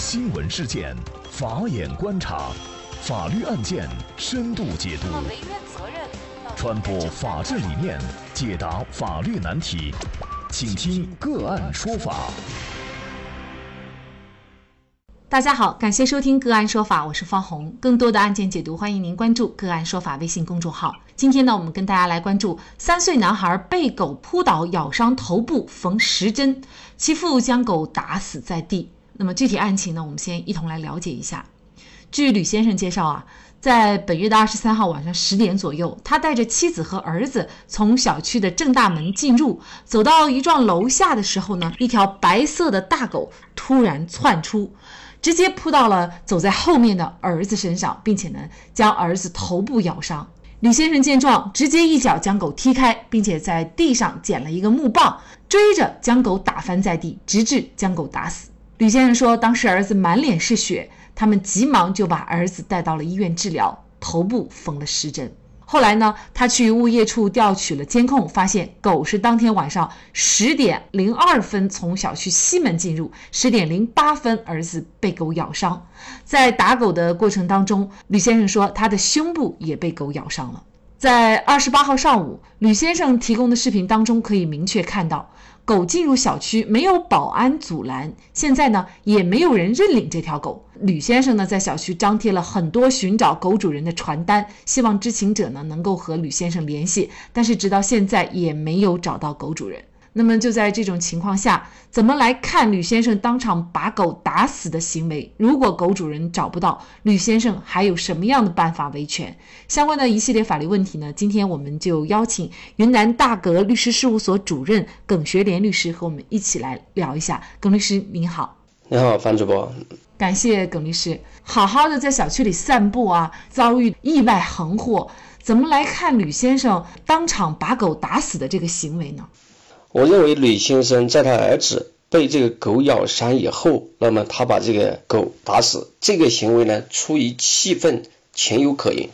新闻事件，法眼观察，法律案件深度解读，传播法治理念，解答法律难题，请听个案说法。大家好，感谢收听个案说法，我是方红。更多的案件解读，欢迎您关注个案说法微信公众号。今天呢，我们跟大家来关注三岁男孩被狗扑倒，咬伤头部，缝十针，其父将狗打死在地。那么具体案情呢，我们先一同来了解一下。据吕先生介绍啊，在本月的二十三号晚上十点左右，他带着妻子和儿子从小区的正大门进入，走到一幢楼下的时候呢，一条白色的大狗突然窜出。直接扑到了走在后面的儿子身上，并且呢将儿子头部咬伤。吕先生见状，直接一脚将狗踢开，并且在地上捡了一个木棒，追着将狗打翻在地，直至将狗打死。吕先生说，当时儿子满脸是血，他们急忙就把儿子带到了医院治疗，头部缝了十针。后来呢，他去物业处调取了监控，发现狗是当天晚上十点零二分从小区西门进入，十点零八分儿子被狗咬伤。在打狗的过程当中，吕先生说他的胸部也被狗咬伤了。在二十八号上午，吕先生提供的视频当中可以明确看到。狗进入小区没有保安阻拦，现在呢也没有人认领这条狗。吕先生呢在小区张贴了很多寻找狗主人的传单，希望知情者呢能够和吕先生联系，但是直到现在也没有找到狗主人。那么就在这种情况下，怎么来看吕先生当场把狗打死的行为？如果狗主人找不到，吕先生还有什么样的办法维权？相关的一系列法律问题呢？今天我们就邀请云南大格律师事务所主任耿学莲律师和我们一起来聊一下。耿律师您好，你好，范主播，感谢耿律师。好好的在小区里散步啊，遭遇意外横祸，怎么来看吕先生当场把狗打死的这个行为呢？我认为吕先生在他儿子被这个狗咬伤以后，那么他把这个狗打死，这个行为呢，出于气愤，情有可原。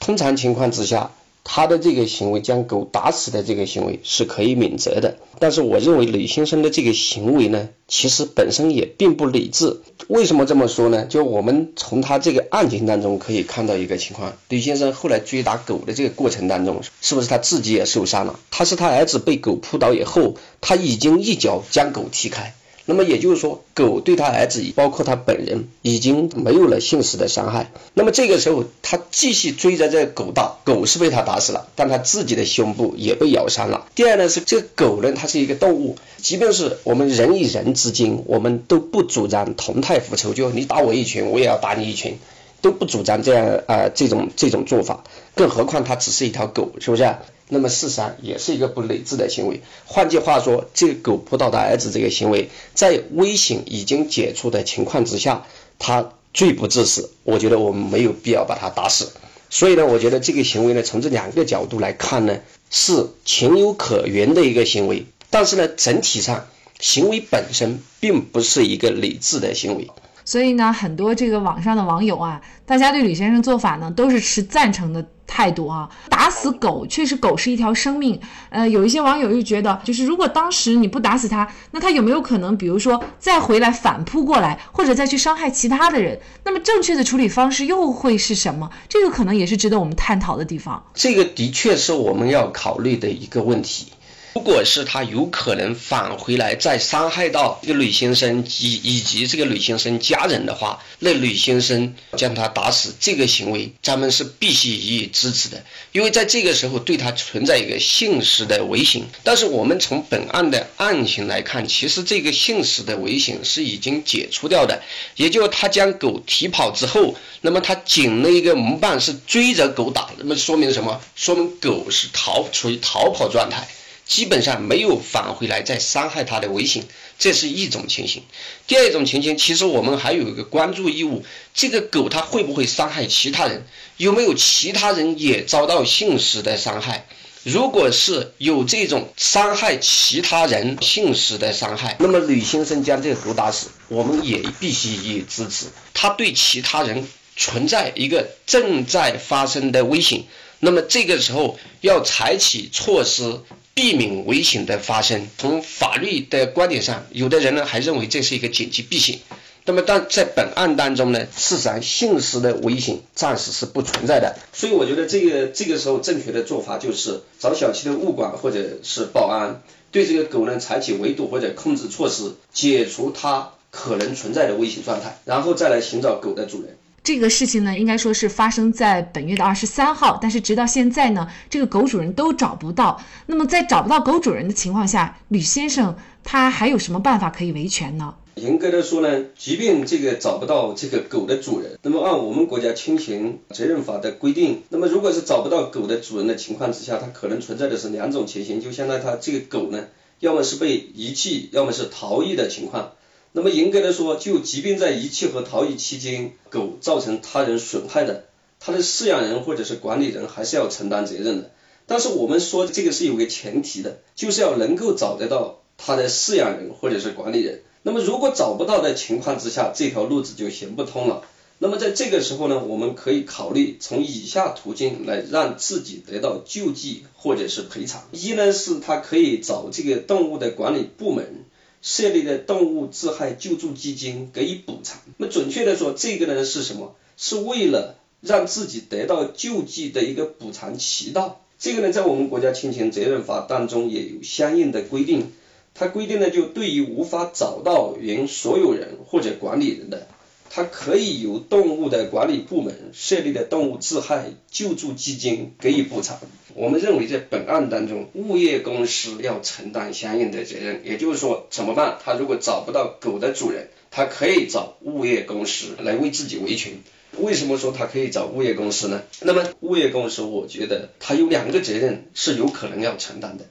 通常情况之下。他的这个行为将狗打死的这个行为是可以免责的，但是我认为李先生的这个行为呢，其实本身也并不理智。为什么这么说呢？就我们从他这个案情当中可以看到一个情况：李先生后来追打狗的这个过程当中，是不是他自己也受伤了？他是他儿子被狗扑倒以后，他已经一脚将狗踢开。那么也就是说，狗对他儿子，包括他本人，已经没有了性实的伤害。那么这个时候，他继续追着这个狗打，狗是被他打死了，但他自己的胸部也被咬伤了。第二呢，是这个狗呢，它是一个动物，即便是我们人与人之间，我们都不主张同态复仇，就你打我一拳，我也要打你一拳，都不主张这样啊这种这种做法。更何况它只是一条狗，是不是？那么事实上也是一个不理智的行为。换句话说，这个狗扑倒他儿子这个行为，在危险已经解除的情况之下，他罪不至死。我觉得我们没有必要把他打死。所以呢，我觉得这个行为呢，从这两个角度来看呢，是情有可原的一个行为。但是呢，整体上行为本身并不是一个理智的行为。所以呢，很多这个网上的网友啊，大家对吕先生做法呢，都是持赞成的。态度啊，打死狗确实，狗是一条生命。呃，有一些网友又觉得，就是如果当时你不打死它，那它有没有可能，比如说再回来反扑过来，或者再去伤害其他的人？那么正确的处理方式又会是什么？这个可能也是值得我们探讨的地方。这个的确是我们要考虑的一个问题。如果是他有可能返回来再伤害到这个吕先生以以及这个吕先生家人的话，那吕先生将他打死这个行为，咱们是必须予以支持的，因为在这个时候对他存在一个现实的危险。但是我们从本案的案情来看，其实这个现实的危险是已经解除掉的，也就他将狗踢跑之后，那么他捡了一个木棒是追着狗打，那么说明什么？说明狗是逃处于逃跑状态。基本上没有返回来再伤害他的危险，这是一种情形。第二种情形，其实我们还有一个关注义务：这个狗它会不会伤害其他人？有没有其他人也遭到性实的伤害？如果是有这种伤害其他人性实的伤害，那么吕先生将这个狗打死，我们也必须予以支持。他对其他人存在一个正在发生的危险，那么这个时候要采取措施。避免危险的发生。从法律的观点上，有的人呢还认为这是一个紧急避险，那么但在本案当中呢，事实上性事的危险暂时是不存在的。所以我觉得这个这个时候正确的做法就是找小区的物管或者是保安，对这个狗呢采取围堵或者控制措施，解除它可能存在的危险状态，然后再来寻找狗的主人。这个事情呢，应该说是发生在本月的二十三号，但是直到现在呢，这个狗主人都找不到。那么在找不到狗主人的情况下，吕先生他还有什么办法可以维权呢？严格的说呢，即便这个找不到这个狗的主人，那么按我们国家侵权责任法的规定，那么如果是找不到狗的主人的情况之下，它可能存在的是两种情形，就相当于它这个狗呢，要么是被遗弃，要么是逃逸的情况。那么严格的说，就即便在遗弃和逃逸期间，狗造成他人损害的，它的饲养人或者是管理人还是要承担责任的。但是我们说这个是有个前提的，就是要能够找得到它的饲养人或者是管理人。那么如果找不到的情况之下，这条路子就行不通了。那么在这个时候呢，我们可以考虑从以下途径来让自己得到救济或者是赔偿。一呢是他可以找这个动物的管理部门。设立的动物致害救助基金给予补偿。那么准确的说，这个呢是什么？是为了让自己得到救济的一个补偿渠道。这个呢，在我们国家侵权责任法当中也有相应的规定。它规定呢，就对于无法找到原所有人或者管理人的。它可以由动物的管理部门设立的动物自害救助基金给予补偿。我们认为在本案当中，物业公司要承担相应的责任。也就是说，怎么办？他如果找不到狗的主人，他可以找物业公司来为自己维权。为什么说他可以找物业公司呢？那么物业公司，我觉得他有两个责任是有可能要承担的。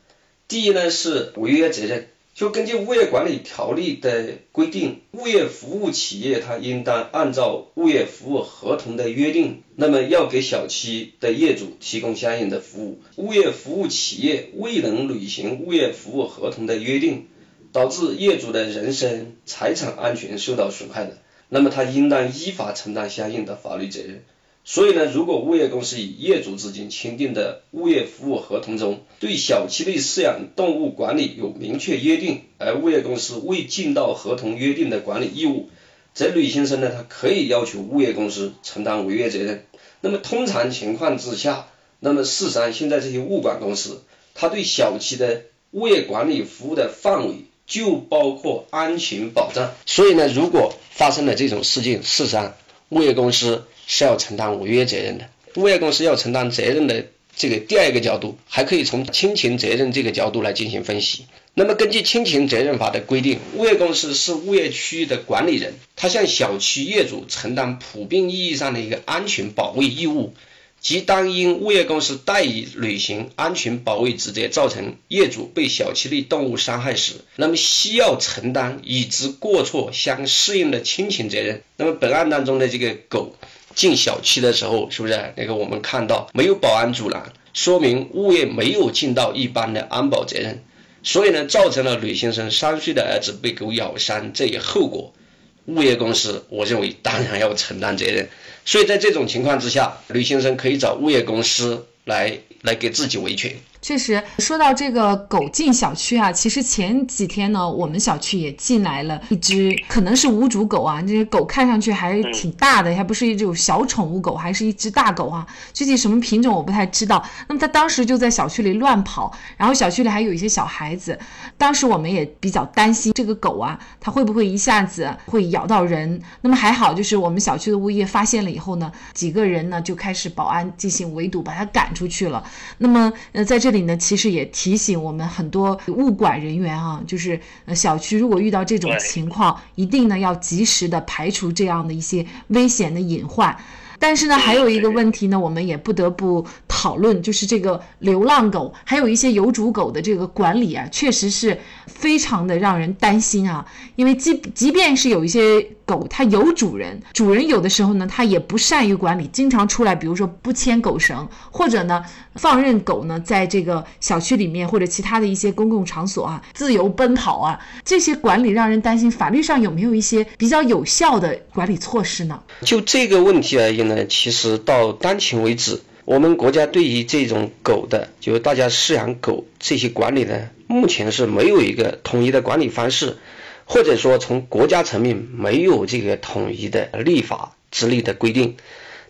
第一呢是违约责任。就根据物业管理条例的规定，物业服务企业它应当按照物业服务合同的约定，那么要给小区的业主提供相应的服务。物业服务企业未能履行物业服务合同的约定，导致业主的人身、财产安全受到损害的，那么他应当依法承担相应的法律责任。所以呢，如果物业公司与业主之间签订的物业服务合同中对小区内饲养动物管理有明确约定，而物业公司未尽到合同约定的管理义务，则吕先生呢，他可以要求物业公司承担违约责任。那么通常情况之下，那么事实上现在这些物管公司，他对小区的物业管理服务的范围就包括安全保障。所以呢，如果发生了这种事件，事实上物业公司。是要承担违约责任的，物业公司要承担责任的这个第二个角度，还可以从侵权责任这个角度来进行分析。那么根据侵权责任法的规定，物业公司是物业区域的管理人，他向小区业主承担普遍意义上的一个安全保卫义务。即当因物业公司怠于履行安全保卫职责，造成业主被小区内动物伤害时，那么需要承担与之过错相适应的侵权责任。那么本案当中的这个狗进小区的时候，是不是那个我们看到没有保安阻拦，说明物业没有尽到一般的安保责任，所以呢，造成了吕先生三岁的儿子被狗咬伤这一后果。物业公司，我认为当然要承担责任。所以在这种情况之下，吕先生可以找物业公司来来给自己维权。确实，说到这个狗进小区啊，其实前几天呢，我们小区也进来了一只，可能是无主狗啊。这狗看上去还挺大的，还不是一种小宠物狗，还是一只大狗啊。具体什么品种我不太知道。那么它当时就在小区里乱跑，然后小区里还有一些小孩子。当时我们也比较担心这个狗啊，它会不会一下子会咬到人？那么还好，就是我们小区的物业发现了以后呢，几个人呢就开始保安进行围堵，把它赶出去了。那么呃，在这里。呢，其实也提醒我们很多物管人员啊，就是呃小区如果遇到这种情况，一定呢要及时的排除这样的一些危险的隐患。但是呢，还有一个问题呢，我们也不得不讨论，就是这个流浪狗，还有一些有主狗的这个管理啊，确实是非常的让人担心啊。因为即即便是有一些。狗它有主人，主人有的时候呢，它也不善于管理，经常出来，比如说不牵狗绳，或者呢放任狗呢在这个小区里面或者其他的一些公共场所啊自由奔跑啊，这些管理让人担心。法律上有没有一些比较有效的管理措施呢？就这个问题而言呢，其实到当前为止，我们国家对于这种狗的，就是大家饲养狗这些管理呢，目前是没有一个统一的管理方式。或者说从国家层面没有这个统一的立法之类的规定。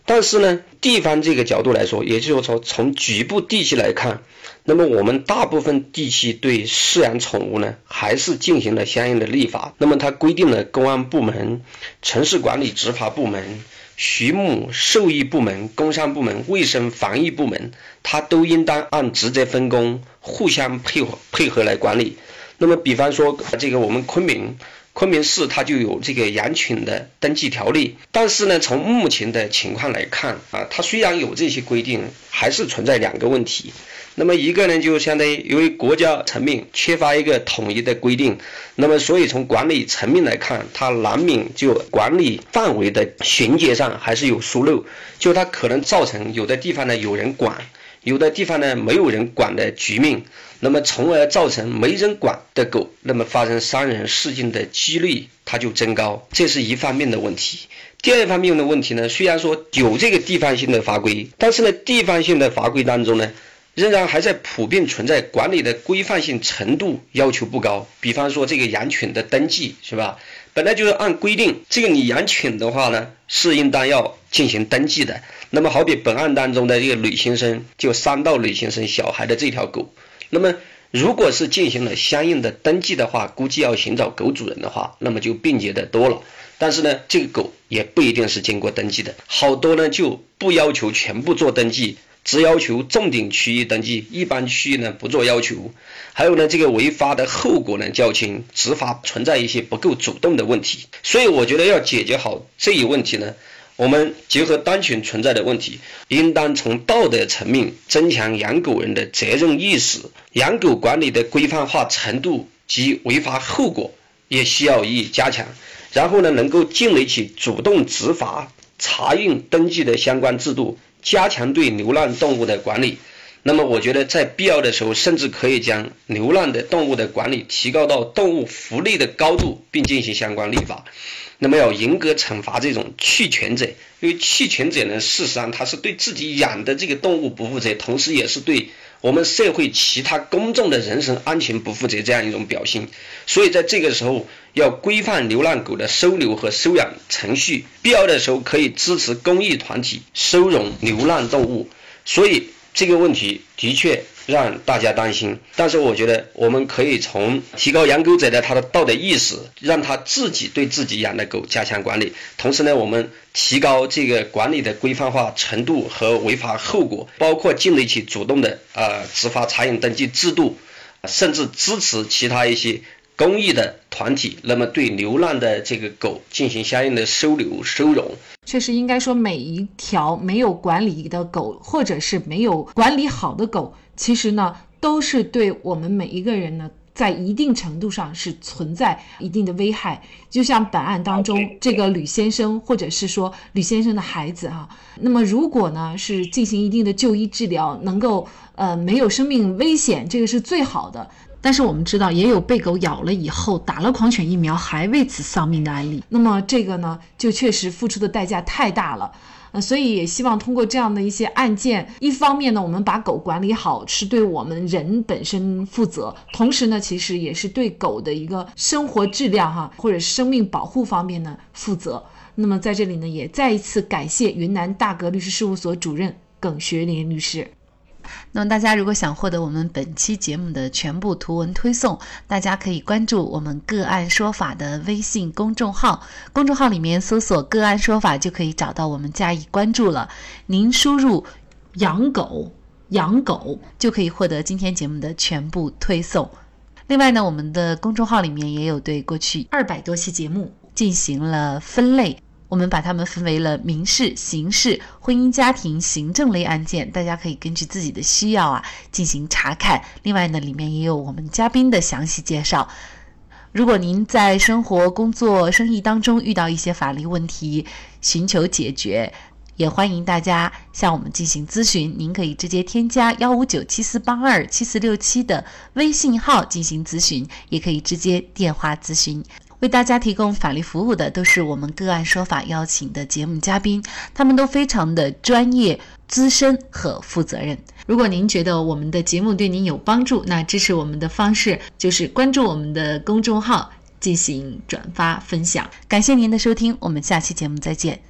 但是呢，地方这个角度来说，也就是说从局部地区来看，那么我们大部分地区对饲养宠物呢，还是进行了相应的立法。那么它规定了公安部门、城市管理执法部门。畜牧兽医部门、工商部门、卫生防疫部门，它都应当按职责分工，互相配合配合来管理。那么，比方说这个我们昆明，昆明市它就有这个羊群的登记条例，但是呢，从目前的情况来看啊，它虽然有这些规定，还是存在两个问题。那么一个呢，就相当于由于国家层面缺乏一个统一的规定，那么所以从管理层面来看，它难免就管理范围的衔接上还是有疏漏，就它可能造成有的地方呢有人管，有的地方呢没有人管的局面，那么从而造成没人管的狗，那么发生伤人事件的几率它就增高，这是一方面的问题。第二方面的问题呢，虽然说有这个地方性的法规，但是呢，地方性的法规当中呢。仍然还在普遍存在管理的规范性程度要求不高，比方说这个羊群的登记是吧？本来就是按规定，这个你养犬的话呢是应当要进行登记的。那么好比本案当中的这个吕先生，就伤到吕先生小孩的这条狗，那么如果是进行了相应的登记的话，估计要寻找狗主人的话，那么就便捷的多了。但是呢，这个狗也不一定是经过登记的，好多呢就不要求全部做登记。只要求重点区域登记，一般区域呢不做要求。还有呢，这个违法的后果呢较轻，执法存在一些不够主动的问题。所以我觉得要解决好这一问题呢，我们结合当前存在的问题，应当从道德层面增强养狗人的责任意识，养狗管理的规范化程度及违法后果也需要予以加强。然后呢，能够建立起主动执法、查验登记的相关制度。加强对流浪动物的管理，那么我觉得在必要的时候，甚至可以将流浪的动物的管理提高到动物福利的高度，并进行相关立法。那么要严格惩罚这种弃权者，因为弃权者呢，事实上他是对自己养的这个动物不负责，同时也是对我们社会其他公众的人身安全不负责这样一种表现。所以在这个时候，要规范流浪狗的收留和收养程序，必要的时候可以支持公益团体收容流浪动物。所以这个问题的确。让大家担心，但是我觉得我们可以从提高养狗者的他的道德意识，让他自己对自己养的狗加强管理。同时呢，我们提高这个管理的规范化程度和违法后果，包括建立起主动的呃执法查验登记制度，甚至支持其他一些公益的团体，那么对流浪的这个狗进行相应的收留收容。确实应该说，每一条没有管理的狗，或者是没有管理好的狗。其实呢，都是对我们每一个人呢，在一定程度上是存在一定的危害。就像本案当中这个吕先生，或者是说吕先生的孩子哈，那么如果呢是进行一定的就医治疗，能够呃没有生命危险，这个是最好的。但是我们知道，也有被狗咬了以后打了狂犬疫苗还为此丧命的案例。那么这个呢，就确实付出的代价太大了。呃，所以也希望通过这样的一些案件，一方面呢，我们把狗管理好，是对我们人本身负责；同时呢，其实也是对狗的一个生活质量哈，或者生命保护方面呢负责。那么在这里呢，也再一次感谢云南大格律师事务所主任耿学林律师。那么大家如果想获得我们本期节目的全部图文推送，大家可以关注我们“个案说法”的微信公众号，公众号里面搜索“个案说法”就可以找到我们加以关注了。您输入“养狗”“养狗”就可以获得今天节目的全部推送。另外呢，我们的公众号里面也有对过去二百多期节目进行了分类。我们把它们分为了民事、刑事、婚姻家庭、行政类案件，大家可以根据自己的需要啊进行查看。另外呢，里面也有我们嘉宾的详细介绍。如果您在生活、工作、生意当中遇到一些法律问题，寻求解决，也欢迎大家向我们进行咨询。您可以直接添加幺五九七四八二七四六七的微信号进行咨询，也可以直接电话咨询。为大家提供法律服务的都是我们个案说法邀请的节目嘉宾，他们都非常的专业、资深和负责任。如果您觉得我们的节目对您有帮助，那支持我们的方式就是关注我们的公众号，进行转发分享。感谢您的收听，我们下期节目再见。